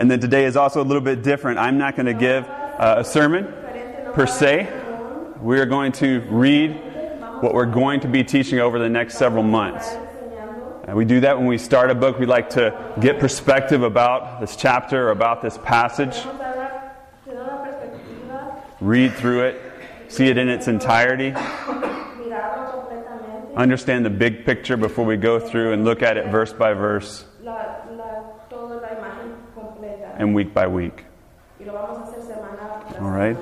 And then today is also a little bit different. I'm not going to give uh, a sermon per se. We are going to read what we're going to be teaching over the next several months. And we do that when we start a book. We like to get perspective about this chapter or about this passage, read through it, see it in its entirety, understand the big picture before we go through and look at it verse by verse and week by week. All right?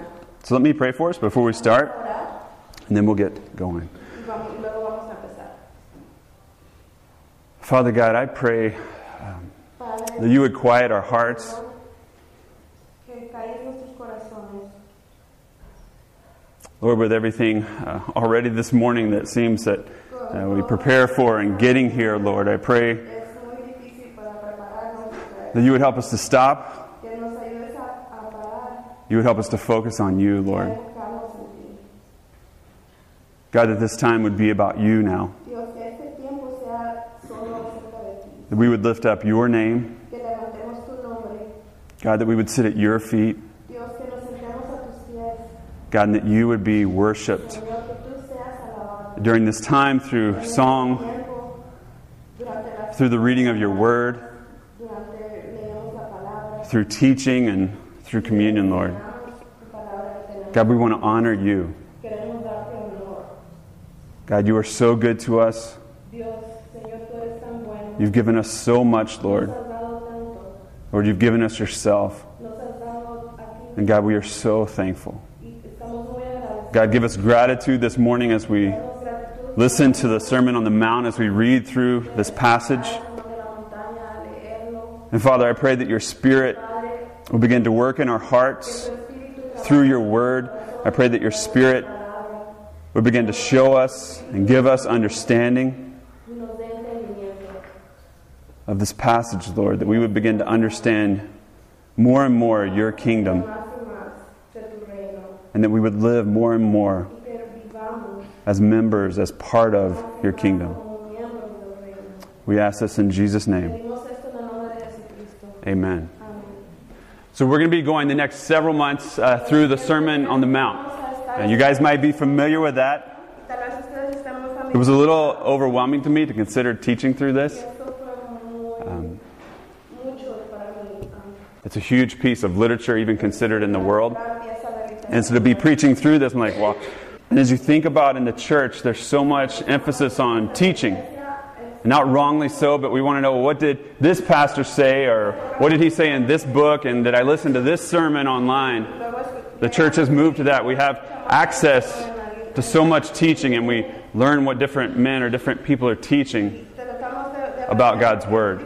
So let me pray for us before we start, and then we'll get going. Father God, I pray um, that you would quiet our hearts. Lord, with everything uh, already this morning that seems that uh, we prepare for and getting here, Lord, I pray that you would help us to stop. You would help us to focus on you, Lord. God, that this time would be about you now. That we would lift up your name. God, that we would sit at your feet. God, and that you would be worshiped during this time through song, through the reading of your word, through teaching, and through communion, Lord. God, we want to honor you. God, you are so good to us. You've given us so much, Lord. Lord, you've given us yourself. And God, we are so thankful. God, give us gratitude this morning as we listen to the Sermon on the Mount, as we read through this passage. And Father, I pray that your Spirit will begin to work in our hearts through your word. I pray that your Spirit would begin to show us and give us understanding of this passage, Lord, that we would begin to understand more and more your kingdom and that we would live more and more as members, as part of your kingdom. We ask this in Jesus' name. Amen. So, we're going to be going the next several months uh, through the Sermon on the Mount. And you guys might be familiar with that. It was a little overwhelming to me to consider teaching through this. Um, it's a huge piece of literature, even considered in the world. And so to be preaching through this, I'm like, well, and as you think about in the church, there's so much emphasis on teaching. Not wrongly so, but we want to know what did this pastor say, or what did he say in this book, and did I listen to this sermon online? The church has moved to that. We have access to so much teaching, and we learn what different men or different people are teaching about God's Word.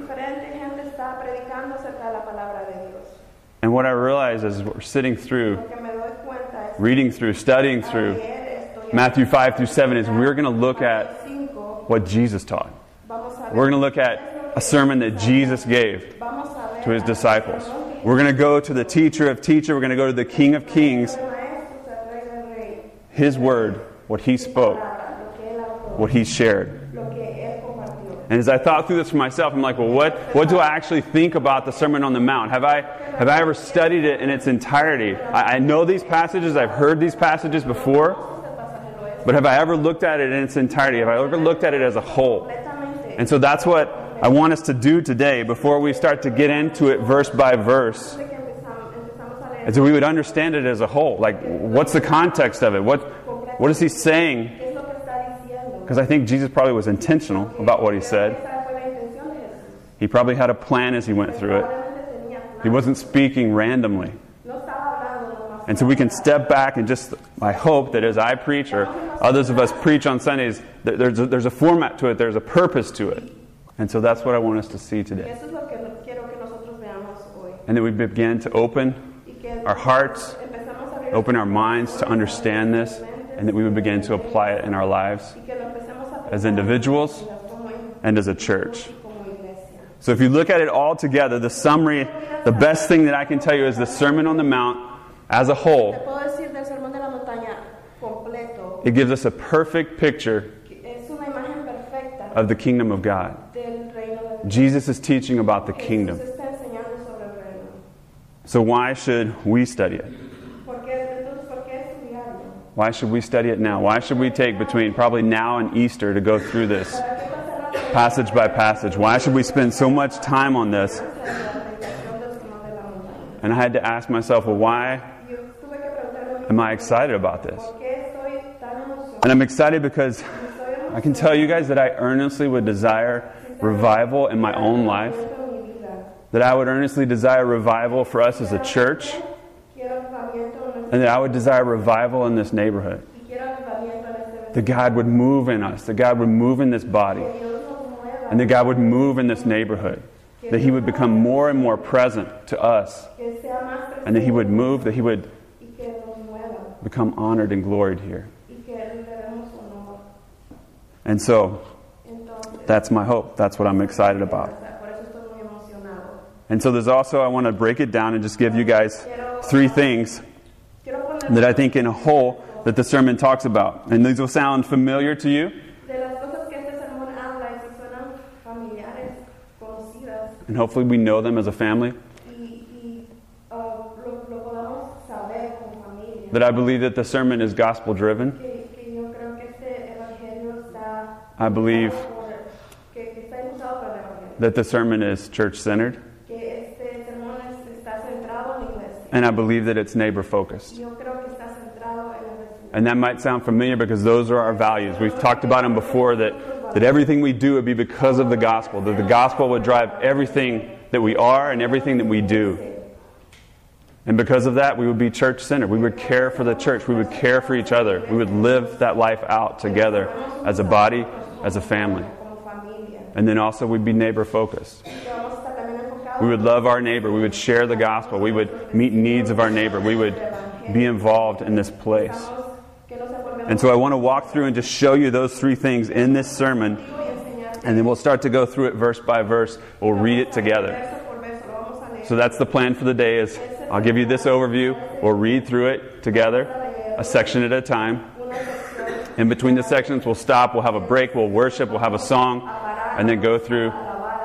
And what I realize is we're sitting through, reading through, studying through Matthew 5 through 7 is we're going to look at what Jesus taught. We're going to look at a sermon that Jesus gave to his disciples. We're going to go to the teacher of teacher. We're going to go to the King of Kings. His word, what he spoke, what he shared. And as I thought through this for myself, I'm like, well, what, what do I actually think about the Sermon on the Mount? Have I, have I ever studied it in its entirety? I, I know these passages, I've heard these passages before, but have I ever looked at it in its entirety? Have I ever looked at it as a whole? And so that's what I want us to do today before we start to get into it verse by verse. And so we would understand it as a whole. Like, what's the context of it? What, what is he saying? Because I think Jesus probably was intentional about what he said. He probably had a plan as he went through it. He wasn't speaking randomly. And so we can step back and just, I hope that as I preach or others of us preach on Sundays, there's a, there's a format to it, there's a purpose to it. And so that's what I want us to see today. And that we begin to open our hearts, open our minds to understand this, and that we would begin to apply it in our lives as individuals and as a church. So if you look at it all together, the summary, the best thing that I can tell you is the Sermon on the Mount as a whole. It gives us a perfect picture of the kingdom of God. Jesus is teaching about the kingdom. So, why should we study it? Why should we study it now? Why should we take between probably now and Easter to go through this passage by passage? Why should we spend so much time on this? And I had to ask myself, well, why am I excited about this? And I'm excited because I can tell you guys that I earnestly would desire revival in my own life, that I would earnestly desire revival for us as a church, and that I would desire revival in this neighborhood. That God would move in us, that God would move in this body, and that God would move in this neighborhood, that He would become more and more present to us, and that He would move, that He would become honored and gloried here. And so, that's my hope. That's what I'm excited about. And so, there's also, I want to break it down and just give you guys three things that I think, in a whole, that the sermon talks about. And these will sound familiar to you. And hopefully, we know them as a family. That I believe that the sermon is gospel driven. I believe that the sermon is church centered. And I believe that it's neighbor focused. And that might sound familiar because those are our values. We've talked about them before that, that everything we do would be because of the gospel, that the gospel would drive everything that we are and everything that we do. And because of that, we would be church centered. We would care for the church. We would care for each other. We would live that life out together as a body as a family. And then also we'd be neighbor focused. We would love our neighbor. We would share the gospel. We would meet needs of our neighbor. We would be involved in this place. And so I want to walk through and just show you those three things in this sermon. And then we'll start to go through it verse by verse. We'll read it together. So that's the plan for the day is I'll give you this overview. We'll read through it together, a section at a time. In between the sections, we'll stop, we'll have a break, we'll worship, we'll have a song, and then go through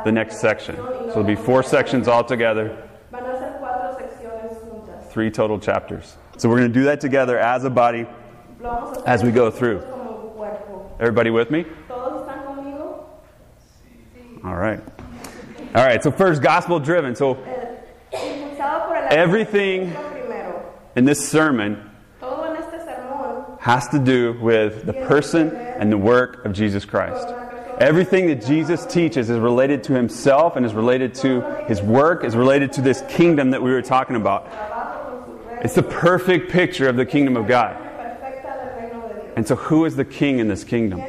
the next section. So it'll be four sections altogether, three total chapters. So we're going to do that together as a body as we go through. Everybody with me? All right. All right, so first, gospel driven. So everything in this sermon has to do with the person and the work of Jesus Christ. Everything that Jesus teaches is related to himself and is related to his work, is related to this kingdom that we were talking about. It's the perfect picture of the kingdom of God. And so, who is the king in this kingdom?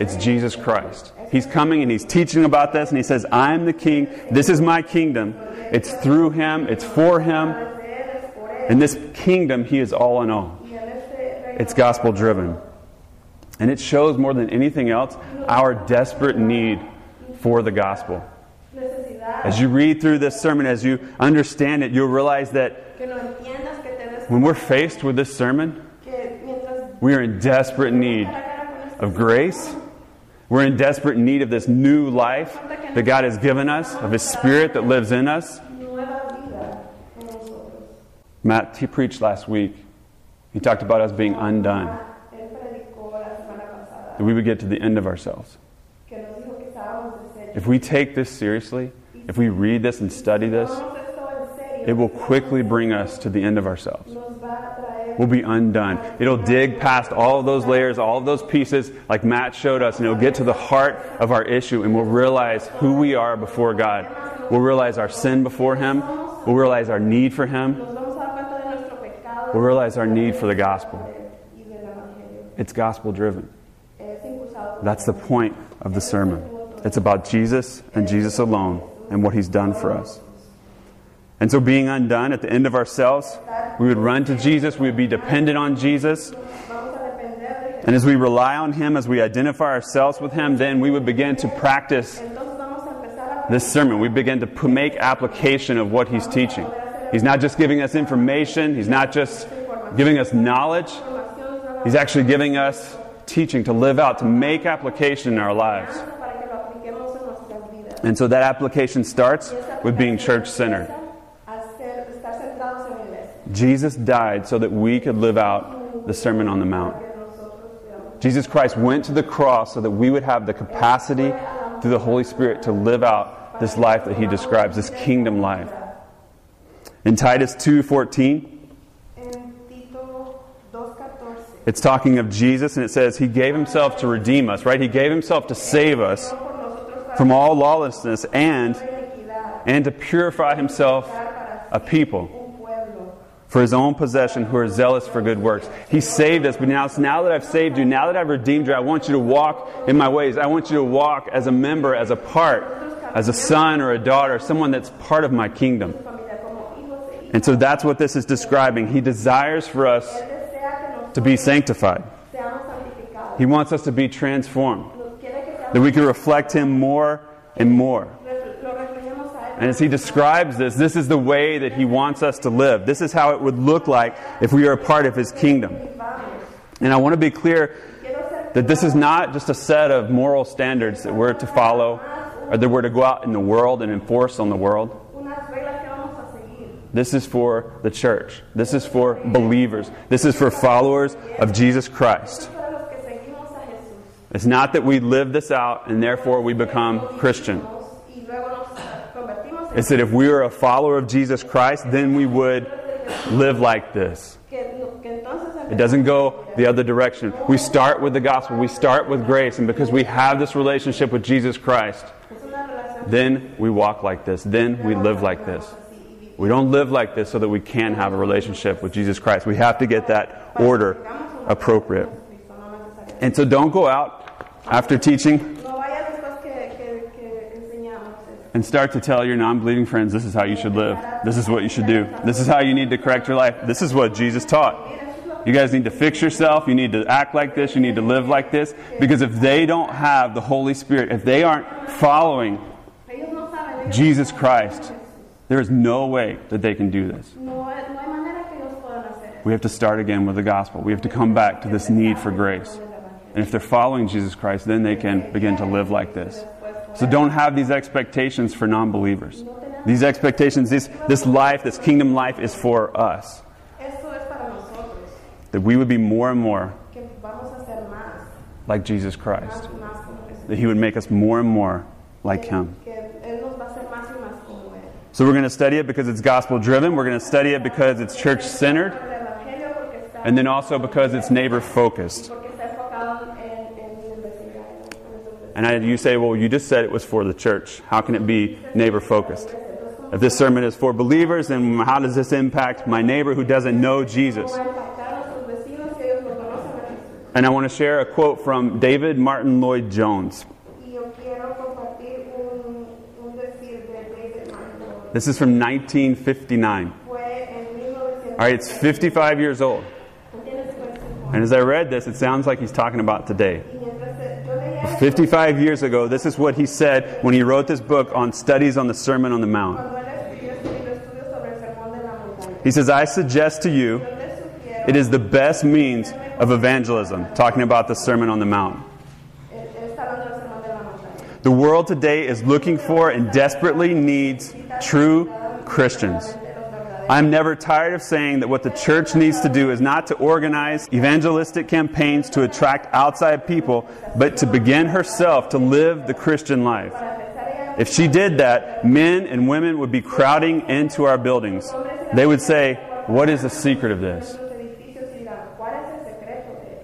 It's Jesus Christ. He's coming and he's teaching about this, and he says, I'm the king. This is my kingdom. It's through him, it's for him. In this kingdom, he is all in all. It's gospel driven. And it shows more than anything else our desperate need for the gospel. As you read through this sermon, as you understand it, you'll realize that when we're faced with this sermon, we are in desperate need of grace. We're in desperate need of this new life that God has given us, of His Spirit that lives in us. Matt, he preached last week he talked about us being undone. That we would get to the end of ourselves. If we take this seriously, if we read this and study this, it will quickly bring us to the end of ourselves. We'll be undone. It'll dig past all of those layers, all of those pieces, like Matt showed us, and it'll get to the heart of our issue, and we'll realize who we are before God. We'll realize our sin before Him. We'll realize our need for Him we'll realize our need for the gospel. It's gospel driven. That's the point of the sermon. It's about Jesus and Jesus alone and what he's done for us. And so, being undone at the end of ourselves, we would run to Jesus, we would be dependent on Jesus. And as we rely on him, as we identify ourselves with him, then we would begin to practice this sermon. We begin to make application of what he's teaching. He's not just giving us information, He's not just giving us knowledge, He's actually giving us teaching to live out, to make application in our lives. And so that application starts with being church centered. Jesus died so that we could live out the Sermon on the Mount. Jesus Christ went to the cross so that we would have the capacity through the Holy Spirit to live out this life that he describes, this kingdom life. In Titus 2:14, it's talking of Jesus and it says he gave himself to redeem us, right? He gave himself to save us from all lawlessness and and to purify himself a people for his own possession who are zealous for good works. He saved us, but now, now that I've saved you, now that I've redeemed you, I want you to walk in my ways. I want you to walk as a member, as a part, as a son or a daughter, someone that's part of my kingdom. And so that's what this is describing. He desires for us to be sanctified. He wants us to be transformed, that we can reflect Him more and more. And as he describes this, this is the way that he wants us to live. This is how it would look like if we are a part of his kingdom. And I want to be clear that this is not just a set of moral standards that we're to follow or that we're to go out in the world and enforce on the world. This is for the church. This is for believers. This is for followers of Jesus Christ. It's not that we live this out and therefore we become Christian. It's that if we were a follower of Jesus Christ, then we would live like this. It doesn't go the other direction. We start with the gospel, we start with grace, and because we have this relationship with Jesus Christ, then we walk like this, then we live like this. We don't live like this so that we can have a relationship with Jesus Christ. We have to get that order appropriate. And so don't go out after teaching and start to tell your non believing friends this is how you should live. This is what you should do. This is how you need to correct your life. This is what Jesus taught. You guys need to fix yourself. You need to act like this. You need to live like this. Because if they don't have the Holy Spirit, if they aren't following Jesus Christ, there is no way that they can do this. We have to start again with the gospel. We have to come back to this need for grace. And if they're following Jesus Christ, then they can begin to live like this. So don't have these expectations for non believers. These expectations, this, this life, this kingdom life, is for us. That we would be more and more like Jesus Christ. That He would make us more and more like Him. So we're going to study it because it's gospel driven. We're going to study it because it's church centered. And then also because it's neighbor focused. And I, you say, well, you just said it was for the church. How can it be neighbor focused? If this sermon is for believers, then how does this impact my neighbor who doesn't know Jesus? And I want to share a quote from David Martyn Lloyd Jones. This is from 1959. All right, it's 55 years old. And as I read this, it sounds like he's talking about today. 55 years ago, this is what he said when he wrote this book on studies on the Sermon on the Mount. He says, I suggest to you it is the best means of evangelism, talking about the Sermon on the Mount. The world today is looking for and desperately needs true Christians. I'm never tired of saying that what the church needs to do is not to organize evangelistic campaigns to attract outside people, but to begin herself to live the Christian life. If she did that, men and women would be crowding into our buildings. They would say, What is the secret of this?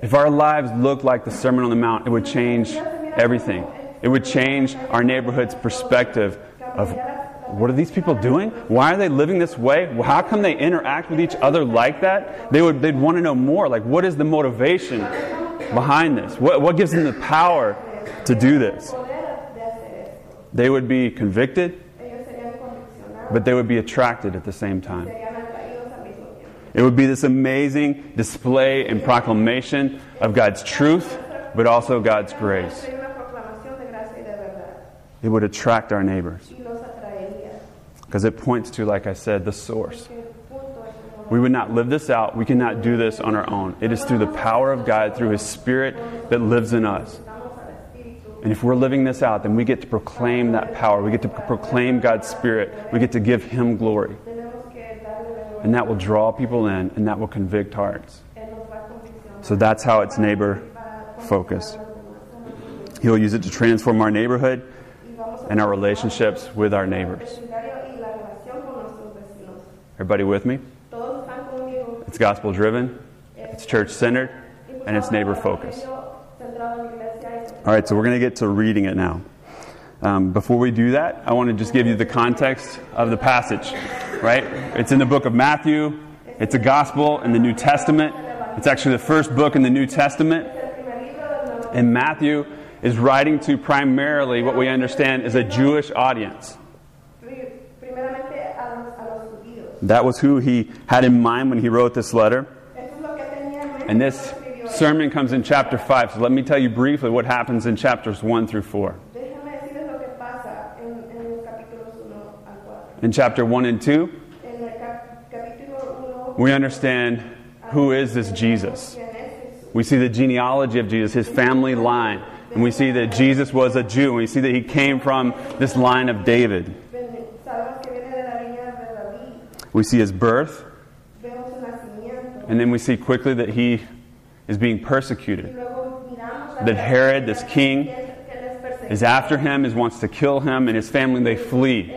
If our lives looked like the Sermon on the Mount, it would change everything. It would change our neighborhood's perspective of what are these people doing? Why are they living this way? How come they interact with each other like that? They would they'd want to know more. Like, what is the motivation behind this? What, what gives them the power to do this? They would be convicted, but they would be attracted at the same time. It would be this amazing display and proclamation of God's truth, but also God's grace. It would attract our neighbors. Because it points to, like I said, the source. We would not live this out. We cannot do this on our own. It is through the power of God, through His Spirit that lives in us. And if we're living this out, then we get to proclaim that power. We get to proclaim God's Spirit. We get to give Him glory. And that will draw people in and that will convict hearts. So that's how it's neighbor focused. He'll use it to transform our neighborhood and our relationships with our neighbors. Everybody with me? It's gospel driven, it's church centered, and it's neighbor focused. All right, so we're going to get to reading it now. Um, before we do that, I want to just give you the context of the passage, right? It's in the book of Matthew, it's a gospel in the New Testament. It's actually the first book in the New Testament. And Matthew is writing to primarily what we understand is a Jewish audience. That was who he had in mind when he wrote this letter. And this sermon comes in chapter 5. So let me tell you briefly what happens in chapters 1 through 4. In chapter 1 and 2, we understand who is this Jesus. We see the genealogy of Jesus, his family line. And we see that Jesus was a Jew. And we see that he came from this line of David. We see his birth. And then we see quickly that he is being persecuted. That Herod, this king, is after him, is wants to kill him, and his family they flee.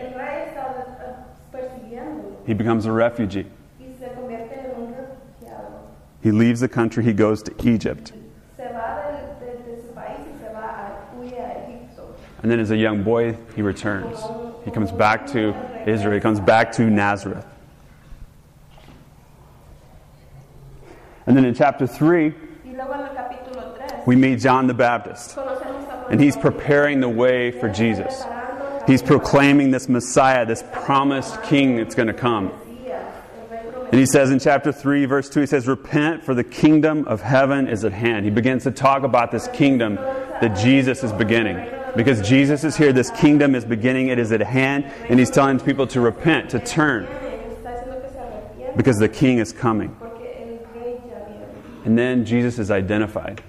He becomes a refugee. He leaves the country, he goes to Egypt. And then as a young boy, he returns. He comes back to Israel, he comes back to Nazareth. And then in chapter 3, we meet John the Baptist. And he's preparing the way for Jesus. He's proclaiming this Messiah, this promised king that's going to come. And he says in chapter 3, verse 2, he says, Repent, for the kingdom of heaven is at hand. He begins to talk about this kingdom that Jesus is beginning. Because Jesus is here, this kingdom is beginning, it is at hand, and he's telling people to repent, to turn. Because the king is coming. And then Jesus is identified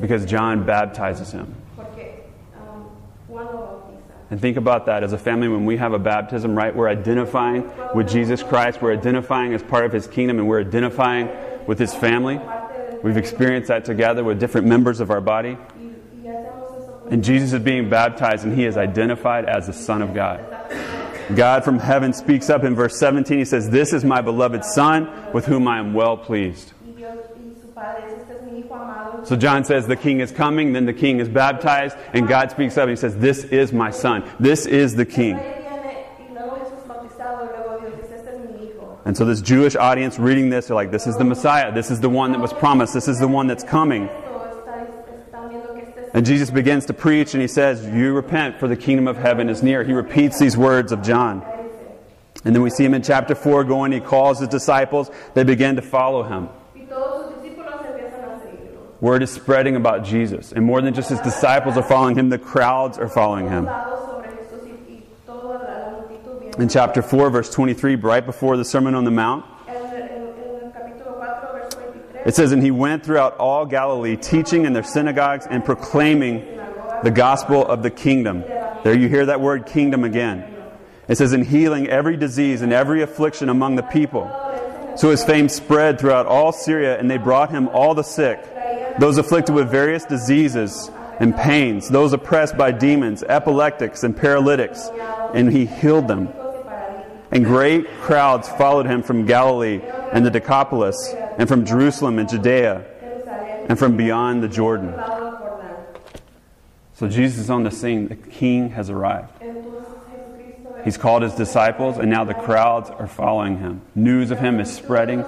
because John baptizes him. And think about that as a family when we have a baptism, right? We're identifying with Jesus Christ, we're identifying as part of his kingdom, and we're identifying with his family. We've experienced that together with different members of our body. And Jesus is being baptized, and he is identified as the Son of God. God from heaven speaks up in verse 17. He says, This is my beloved Son, with whom I am well pleased. So John says the king is coming, then the king is baptized, and God speaks up and he says, This is my son. This is the king. And so this Jewish audience reading this, they're like, This is the Messiah. This is the one that was promised. This is the one that's coming. And Jesus begins to preach and he says, You repent, for the kingdom of heaven is near. He repeats these words of John. And then we see him in chapter 4 going, he calls his disciples, they begin to follow him. Word is spreading about Jesus. And more than just his disciples are following him, the crowds are following him. In chapter 4, verse 23, right before the Sermon on the Mount, it says, And he went throughout all Galilee, teaching in their synagogues and proclaiming the gospel of the kingdom. There you hear that word kingdom again. It says, In healing every disease and every affliction among the people. So his fame spread throughout all Syria, and they brought him all the sick those afflicted with various diseases and pains, those oppressed by demons, epileptics, and paralytics, and he healed them. And great crowds followed him from Galilee and the Decapolis, and from Jerusalem and Judea, and from beyond the Jordan. So Jesus is on the scene. The king has arrived. He's called his disciples, and now the crowds are following him. News of him is spreading.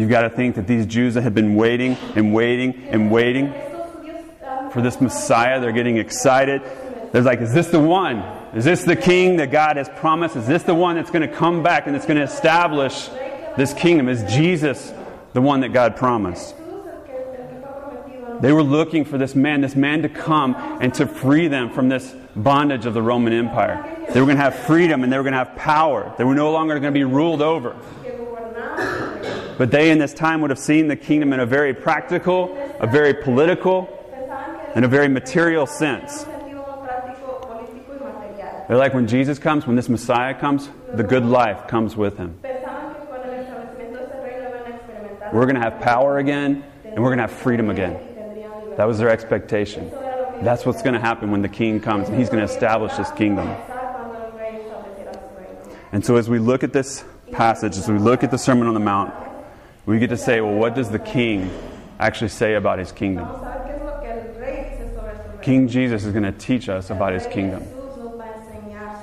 You've got to think that these Jews that have been waiting and waiting and waiting for this Messiah, they're getting excited. They're like, is this the one? Is this the king that God has promised? Is this the one that's going to come back and that's going to establish this kingdom? Is Jesus the one that God promised? They were looking for this man, this man to come and to free them from this bondage of the Roman Empire. They were going to have freedom and they were going to have power. They were no longer going to be ruled over. But they in this time would have seen the kingdom in a very practical, a very political, and a very material sense. They're like when Jesus comes, when this Messiah comes, the good life comes with him. We're going to have power again, and we're going to have freedom again. That was their expectation. That's what's going to happen when the king comes, and he's going to establish his kingdom. And so, as we look at this passage, as we look at the Sermon on the Mount, we get to say, well, what does the king actually say about his kingdom? King Jesus is going to teach us about his kingdom.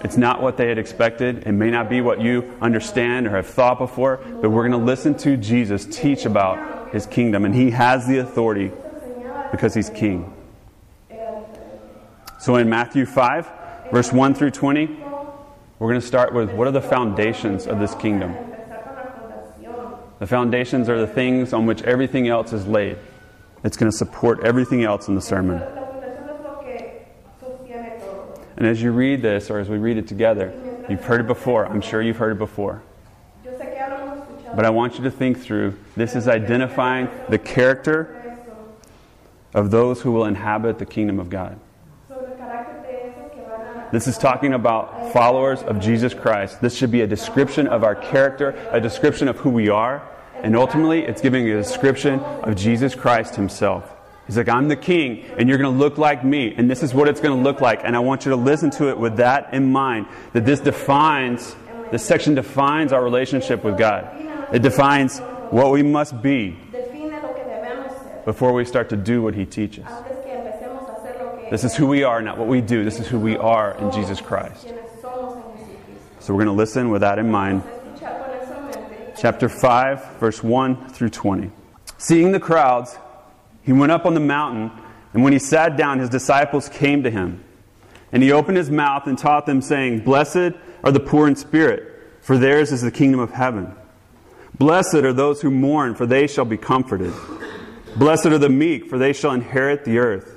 It's not what they had expected. It may not be what you understand or have thought before, but we're going to listen to Jesus teach about his kingdom. And he has the authority because he's king. So in Matthew 5, verse 1 through 20, we're going to start with what are the foundations of this kingdom? The foundations are the things on which everything else is laid. It's going to support everything else in the sermon. And as you read this, or as we read it together, you've heard it before. I'm sure you've heard it before. But I want you to think through this is identifying the character of those who will inhabit the kingdom of God. This is talking about followers of Jesus Christ. This should be a description of our character, a description of who we are, and ultimately, it's giving a description of Jesus Christ Himself. He's like, I'm the king, and you're going to look like me, and this is what it's going to look like. And I want you to listen to it with that in mind that this defines, this section defines our relationship with God. It defines what we must be before we start to do what He teaches. This is who we are, not what we do. This is who we are in Jesus Christ. So we're going to listen with that in mind. Chapter 5, verse 1 through 20. Seeing the crowds, he went up on the mountain, and when he sat down, his disciples came to him. And he opened his mouth and taught them, saying, Blessed are the poor in spirit, for theirs is the kingdom of heaven. Blessed are those who mourn, for they shall be comforted. Blessed are the meek, for they shall inherit the earth.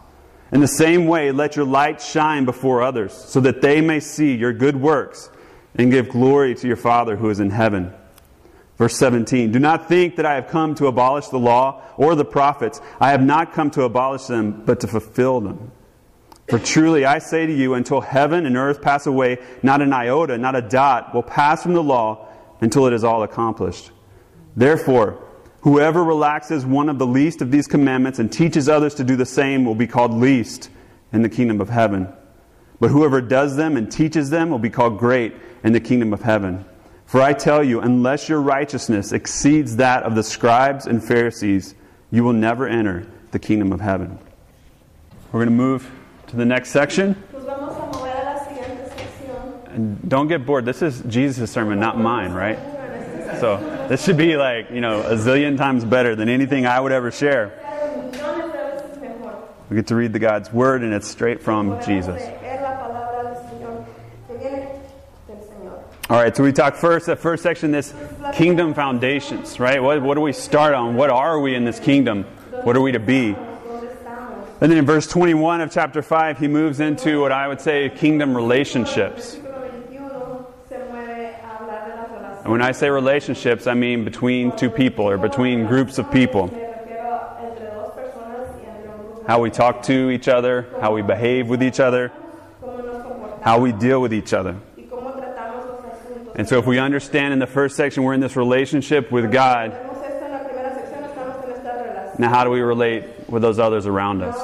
In the same way, let your light shine before others, so that they may see your good works and give glory to your Father who is in heaven. Verse 17 Do not think that I have come to abolish the law or the prophets. I have not come to abolish them, but to fulfill them. For truly I say to you, until heaven and earth pass away, not an iota, not a dot will pass from the law until it is all accomplished. Therefore, whoever relaxes one of the least of these commandments and teaches others to do the same will be called least in the kingdom of heaven. But whoever does them and teaches them will be called great in the kingdom of heaven. For I tell you, unless your righteousness exceeds that of the scribes and Pharisees, you will never enter the kingdom of heaven. We're going to move to the next section. And don't get bored. This is Jesus' sermon, not mine, right? So this should be like, you know, a zillion times better than anything I would ever share. We get to read the God's word, and it's straight from Jesus. All right, so we talk first, that first section, this kingdom foundations, right? What, what do we start on? What are we in this kingdom? What are we to be? And then in verse 21 of chapter 5, he moves into what I would say kingdom relationships. And when I say relationships, I mean between two people or between groups of people. How we talk to each other, how we behave with each other, how we deal with each other. And so, if we understand in the first section we're in this relationship with God, now how do we relate with those others around us?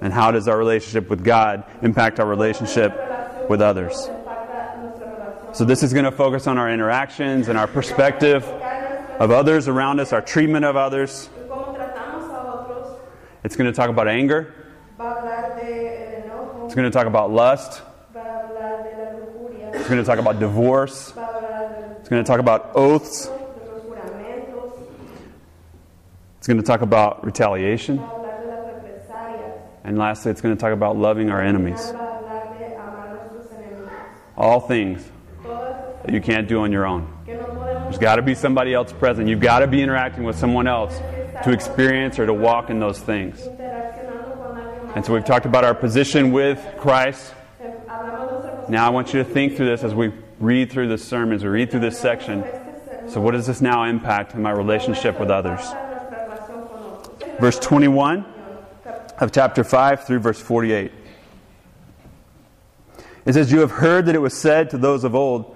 And how does our relationship with God impact our relationship with others? So, this is going to focus on our interactions and our perspective of others around us, our treatment of others. It's going to talk about anger. It's going to talk about lust. It's going to talk about divorce. It's going to talk about oaths. It's going to talk about retaliation. And lastly, it's going to talk about loving our enemies. All things that you can't do on your own. There's got to be somebody else present. You've got to be interacting with someone else to experience or to walk in those things. And so we've talked about our position with Christ. Now I want you to think through this as we read through this sermon, as we read through this section. So, what does this now impact in my relationship with others? Verse 21 of chapter 5 through verse 48. It says, You have heard that it was said to those of old,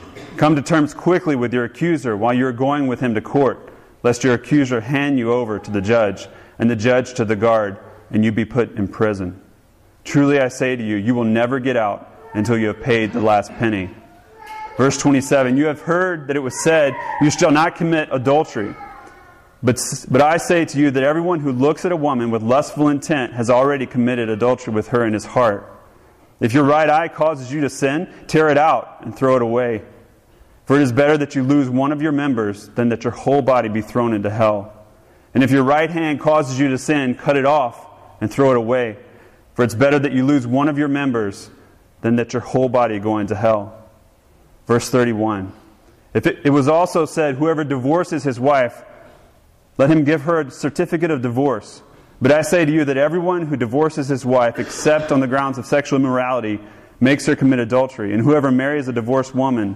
Come to terms quickly with your accuser while you are going with him to court, lest your accuser hand you over to the judge, and the judge to the guard, and you be put in prison. Truly I say to you, you will never get out until you have paid the last penny. Verse 27 You have heard that it was said, You shall not commit adultery. But, but I say to you that everyone who looks at a woman with lustful intent has already committed adultery with her in his heart. If your right eye causes you to sin, tear it out and throw it away. For it is better that you lose one of your members than that your whole body be thrown into hell. And if your right hand causes you to sin, cut it off and throw it away. For it's better that you lose one of your members than that your whole body go into hell. Verse 31. If it, it, was also said, Whoever divorces his wife, let him give her a certificate of divorce. But I say to you that everyone who divorces his wife, except on the grounds of sexual immorality, makes her commit adultery. And whoever marries a divorced woman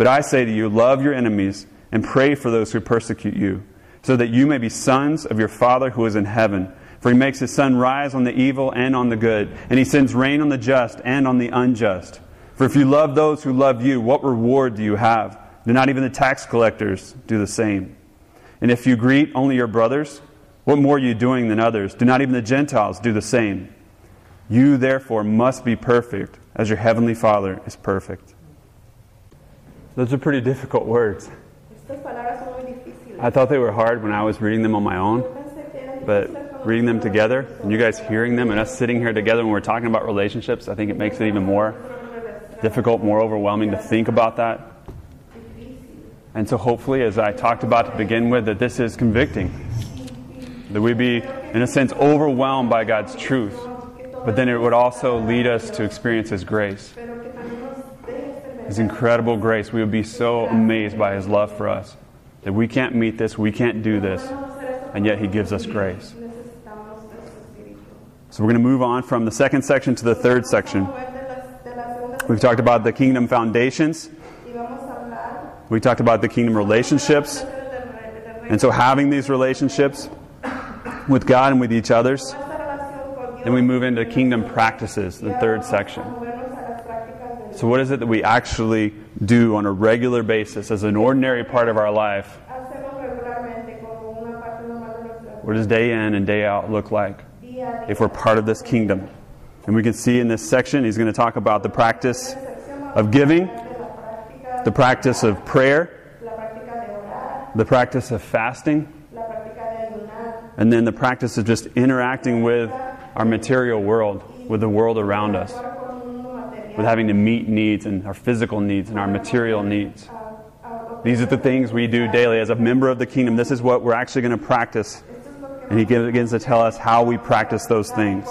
But I say to you, love your enemies and pray for those who persecute you, so that you may be sons of your Father who is in heaven. For he makes his sun rise on the evil and on the good, and he sends rain on the just and on the unjust. For if you love those who love you, what reward do you have? Do not even the tax collectors do the same? And if you greet only your brothers, what more are you doing than others? Do not even the Gentiles do the same? You, therefore, must be perfect, as your heavenly Father is perfect. Those are pretty difficult words. I thought they were hard when I was reading them on my own, but reading them together and you guys hearing them and us sitting here together when we're talking about relationships, I think it makes it even more difficult, more overwhelming to think about that. And so, hopefully, as I talked about to begin with, that this is convicting. That we be, in a sense, overwhelmed by God's truth, but then it would also lead us to experience His grace. His incredible grace. We would be so amazed by His love for us that we can't meet this, we can't do this, and yet He gives us grace. So we're going to move on from the second section to the third section. We've talked about the kingdom foundations. We talked about the kingdom relationships. And so having these relationships with God and with each others. Then we move into kingdom practices, the third section. So, what is it that we actually do on a regular basis as an ordinary part of our life? What does day in and day out look like if we're part of this kingdom? And we can see in this section, he's going to talk about the practice of giving, the practice of prayer, the practice of fasting, and then the practice of just interacting with our material world, with the world around us, with having to meet needs and our physical needs and our material needs. These are the things we do daily. As a member of the kingdom, this is what we're actually going to practice. And he begins to tell us how we practice those things.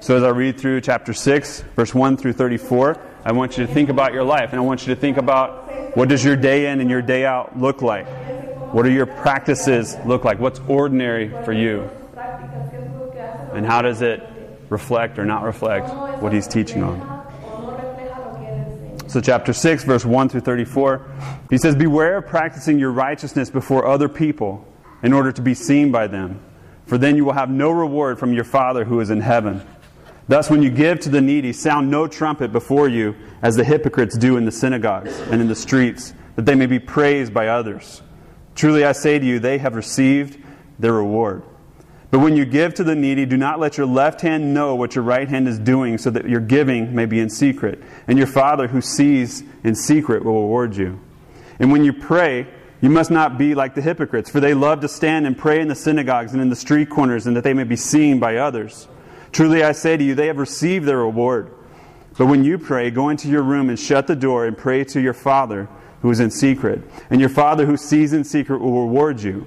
So as I read through chapter 6, verse 1 through 34, I want you to think about your life. And I want you to think about what does your day in and your day out look like? What do your practices look like? What's ordinary for you? And how does it reflect or not reflect what he's teaching on? So, chapter 6, verse 1 through 34, he says, Beware of practicing your righteousness before other people in order to be seen by them, for then you will have no reward from your Father who is in heaven. Thus, when you give to the needy, sound no trumpet before you, as the hypocrites do in the synagogues and in the streets, that they may be praised by others. Truly, I say to you, they have received their reward. But when you give to the needy, do not let your left hand know what your right hand is doing, so that your giving may be in secret. And your Father who sees in secret will reward you. And when you pray, you must not be like the hypocrites, for they love to stand and pray in the synagogues and in the street corners, and that they may be seen by others. Truly I say to you, they have received their reward. But when you pray, go into your room and shut the door and pray to your Father who is in secret. And your Father who sees in secret will reward you.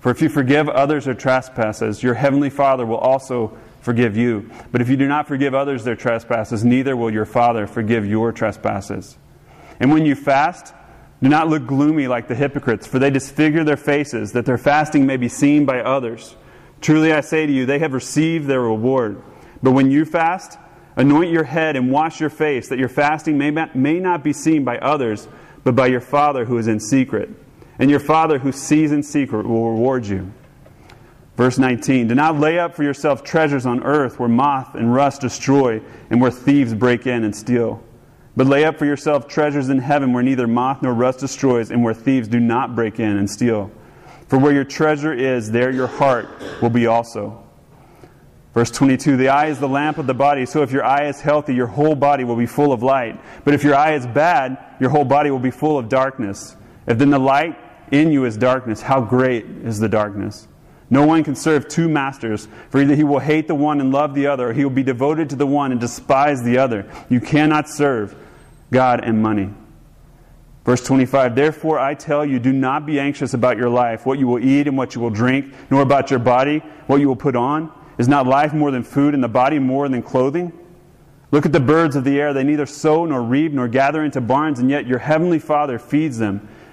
For if you forgive others their trespasses, your heavenly Father will also forgive you. But if you do not forgive others their trespasses, neither will your Father forgive your trespasses. And when you fast, do not look gloomy like the hypocrites, for they disfigure their faces, that their fasting may be seen by others. Truly I say to you, they have received their reward. But when you fast, anoint your head and wash your face, that your fasting may, not be seen by others, but by your Father who is in secret and your Father who sees in secret will reward you. Verse 19 Do not lay up for yourself treasures on earth where moth and rust destroy and where thieves break in and steal. But lay up for yourself treasures in heaven where neither moth nor rust destroys and where thieves do not break in and steal. For where your treasure is, there your heart will be also. Verse 22 The eye is the lamp of the body, so if your eye is healthy, your whole body will be full of light. But if your eye is bad, your whole body will be full of darkness. If then the light in you is darkness. How great is the darkness? No one can serve two masters, for either he will hate the one and love the other, or he will be devoted to the one and despise the other. You cannot serve God and money. Verse 25 Therefore I tell you, do not be anxious about your life, what you will eat and what you will drink, nor about your body, what you will put on. Is not life more than food, and the body more than clothing? Look at the birds of the air. They neither sow nor reap nor gather into barns, and yet your heavenly Father feeds them.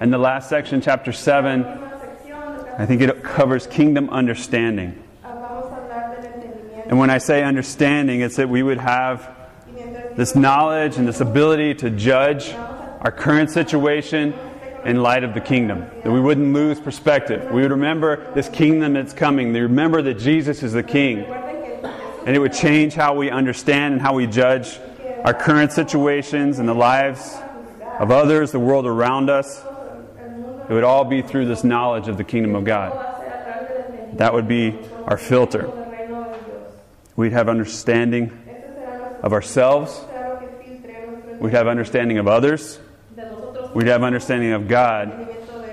And the last section, chapter 7, I think it covers kingdom understanding. And when I say understanding, it's that we would have this knowledge and this ability to judge our current situation in light of the kingdom, that we wouldn't lose perspective. We would remember this kingdom that's coming, we remember that Jesus is the king. And it would change how we understand and how we judge our current situations and the lives of others, the world around us. It would all be through this knowledge of the kingdom of God. That would be our filter. We'd have understanding of ourselves. We'd have understanding of others. We'd have understanding of God.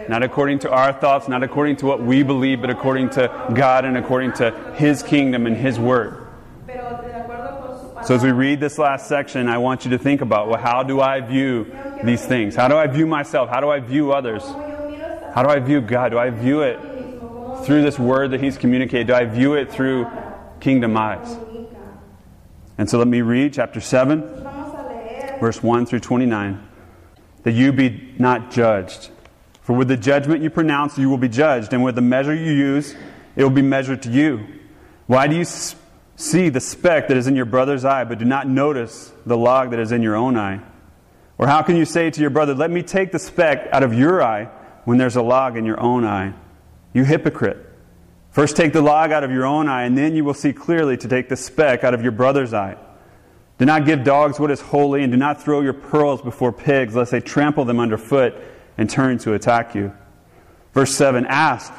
Not according to our thoughts, not according to what we believe, but according to God and according to His kingdom and His word. So, as we read this last section, I want you to think about well, how do I view these things? How do I view myself? How do I view others? How do I view God? Do I view it through this word that He's communicated? Do I view it through kingdom eyes? And so let me read chapter 7, verse 1 through 29. That you be not judged. For with the judgment you pronounce, you will be judged, and with the measure you use, it will be measured to you. Why do you see the speck that is in your brother's eye, but do not notice the log that is in your own eye? Or how can you say to your brother, Let me take the speck out of your eye? When there's a log in your own eye. You hypocrite. First take the log out of your own eye, and then you will see clearly to take the speck out of your brother's eye. Do not give dogs what is holy, and do not throw your pearls before pigs, lest they trample them underfoot and turn to attack you. Verse 7 Ask,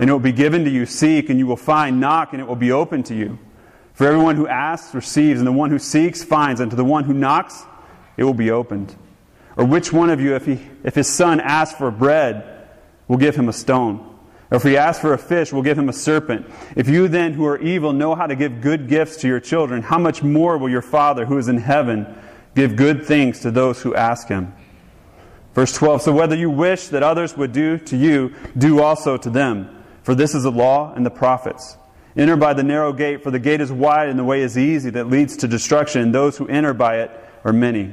and it will be given to you. Seek, and you will find. Knock, and it will be open to you. For everyone who asks receives, and the one who seeks finds, and to the one who knocks, it will be opened. Or which one of you, if, he, if his son asks for bread, will give him a stone? Or if he asks for a fish, will give him a serpent? If you then, who are evil, know how to give good gifts to your children, how much more will your Father, who is in heaven, give good things to those who ask him? Verse 12 So whether you wish that others would do to you, do also to them. For this is the law and the prophets. Enter by the narrow gate, for the gate is wide and the way is easy that leads to destruction, and those who enter by it are many.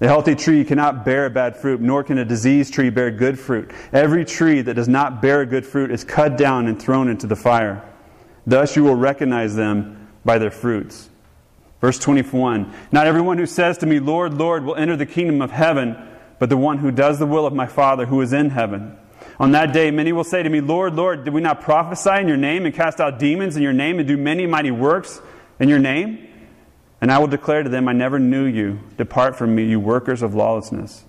A healthy tree cannot bear bad fruit, nor can a diseased tree bear good fruit. Every tree that does not bear good fruit is cut down and thrown into the fire. Thus you will recognize them by their fruits. Verse 21 Not everyone who says to me, Lord, Lord, will enter the kingdom of heaven, but the one who does the will of my Father who is in heaven. On that day, many will say to me, Lord, Lord, did we not prophesy in your name and cast out demons in your name and do many mighty works in your name? And I will declare to them, I never knew you. Depart from me, you workers of lawlessness.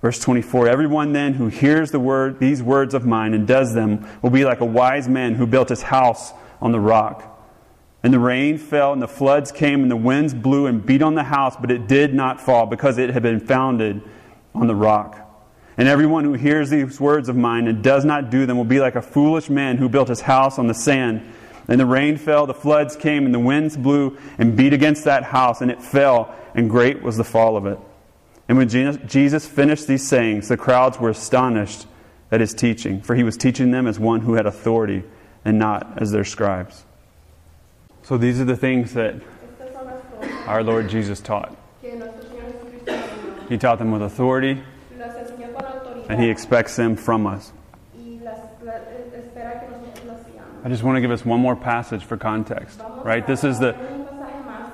Verse 24 Everyone then who hears the word, these words of mine and does them will be like a wise man who built his house on the rock. And the rain fell, and the floods came, and the winds blew and beat on the house, but it did not fall because it had been founded on the rock. And everyone who hears these words of mine and does not do them will be like a foolish man who built his house on the sand. And the rain fell, the floods came, and the winds blew and beat against that house, and it fell, and great was the fall of it. And when Jesus finished these sayings, the crowds were astonished at his teaching, for he was teaching them as one who had authority and not as their scribes. So these are the things that our Lord Jesus taught. He taught them with authority, and he expects them from us. I just want to give us one more passage for context, right? This is the,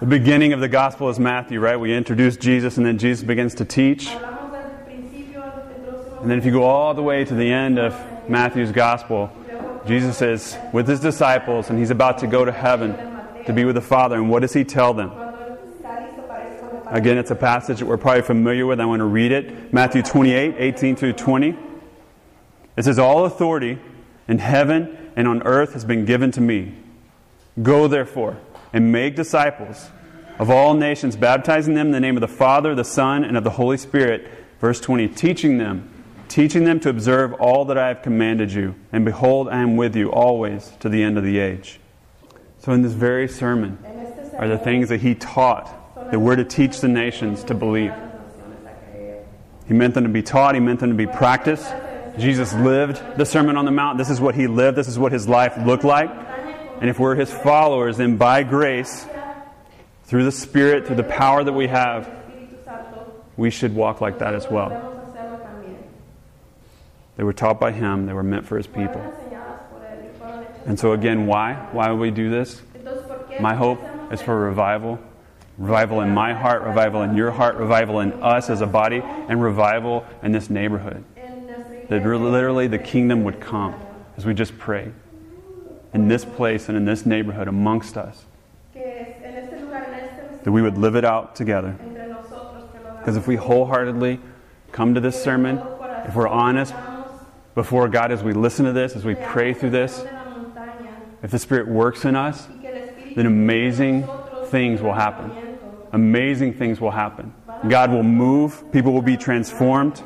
the beginning of the gospel is Matthew, right? We introduce Jesus and then Jesus begins to teach. And then if you go all the way to the end of Matthew's gospel, Jesus is with his disciples and he's about to go to heaven to be with the Father. And what does he tell them? Again, it's a passage that we're probably familiar with. I want to read it. Matthew 28, 18 through 20. It says, All authority in heaven and on earth has been given to me. Go therefore and make disciples of all nations, baptizing them in the name of the Father, the Son, and of the Holy Spirit. Verse 20, teaching them, teaching them to observe all that I have commanded you. And behold, I am with you always to the end of the age. So, in this very sermon are the things that he taught that we're to teach the nations to believe. He meant them to be taught, he meant them to be practiced. Jesus lived the Sermon on the Mount. This is what he lived. This is what his life looked like. And if we're his followers, then by grace, through the Spirit, through the power that we have, we should walk like that as well. They were taught by him, they were meant for his people. And so, again, why? Why would we do this? Entonces, ¿por qué My hope is for revival. Revival in my heart, revival in your heart, revival in us as a body, and revival in this neighborhood. That literally the kingdom would come as we just pray in this place and in this neighborhood amongst us. que es en este lugar, en That we would live it out together. entre nosotros, que lo hagamos Because if we wholeheartedly come to this sermon, if we're honest before God as we listen to this, as we pray through this, de la montaña, if the Spirit works in us, y que el Espíritu then amazing things will happen. Amazing things will happen. God will move, people will be transformed,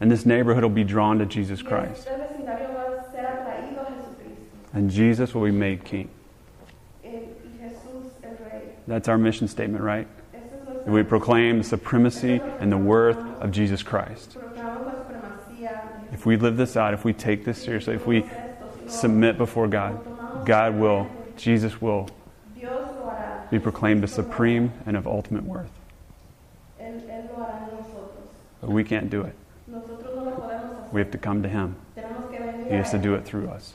and this neighborhood will be drawn to Jesus Christ. este vecindario va a ser atraído a Jesucristo And Jesus will be made king. el- y Jesús el Rey. That's our mission statement, right? Esta es nuestra That we proclaim the supremacy and the worth of Jesus Christ. proclamamos la supremacía de If we live this out, if we take this seriously, if we Jesús, si no, submit before God, God will, Jesus will Dios lo hará. be proclaimed as supreme and of ultimate worth. Él, él lo hará en nosotros. But we can't do it. Nosotros no lo hacer. We have to come to Him. Que venir He has to do it through us.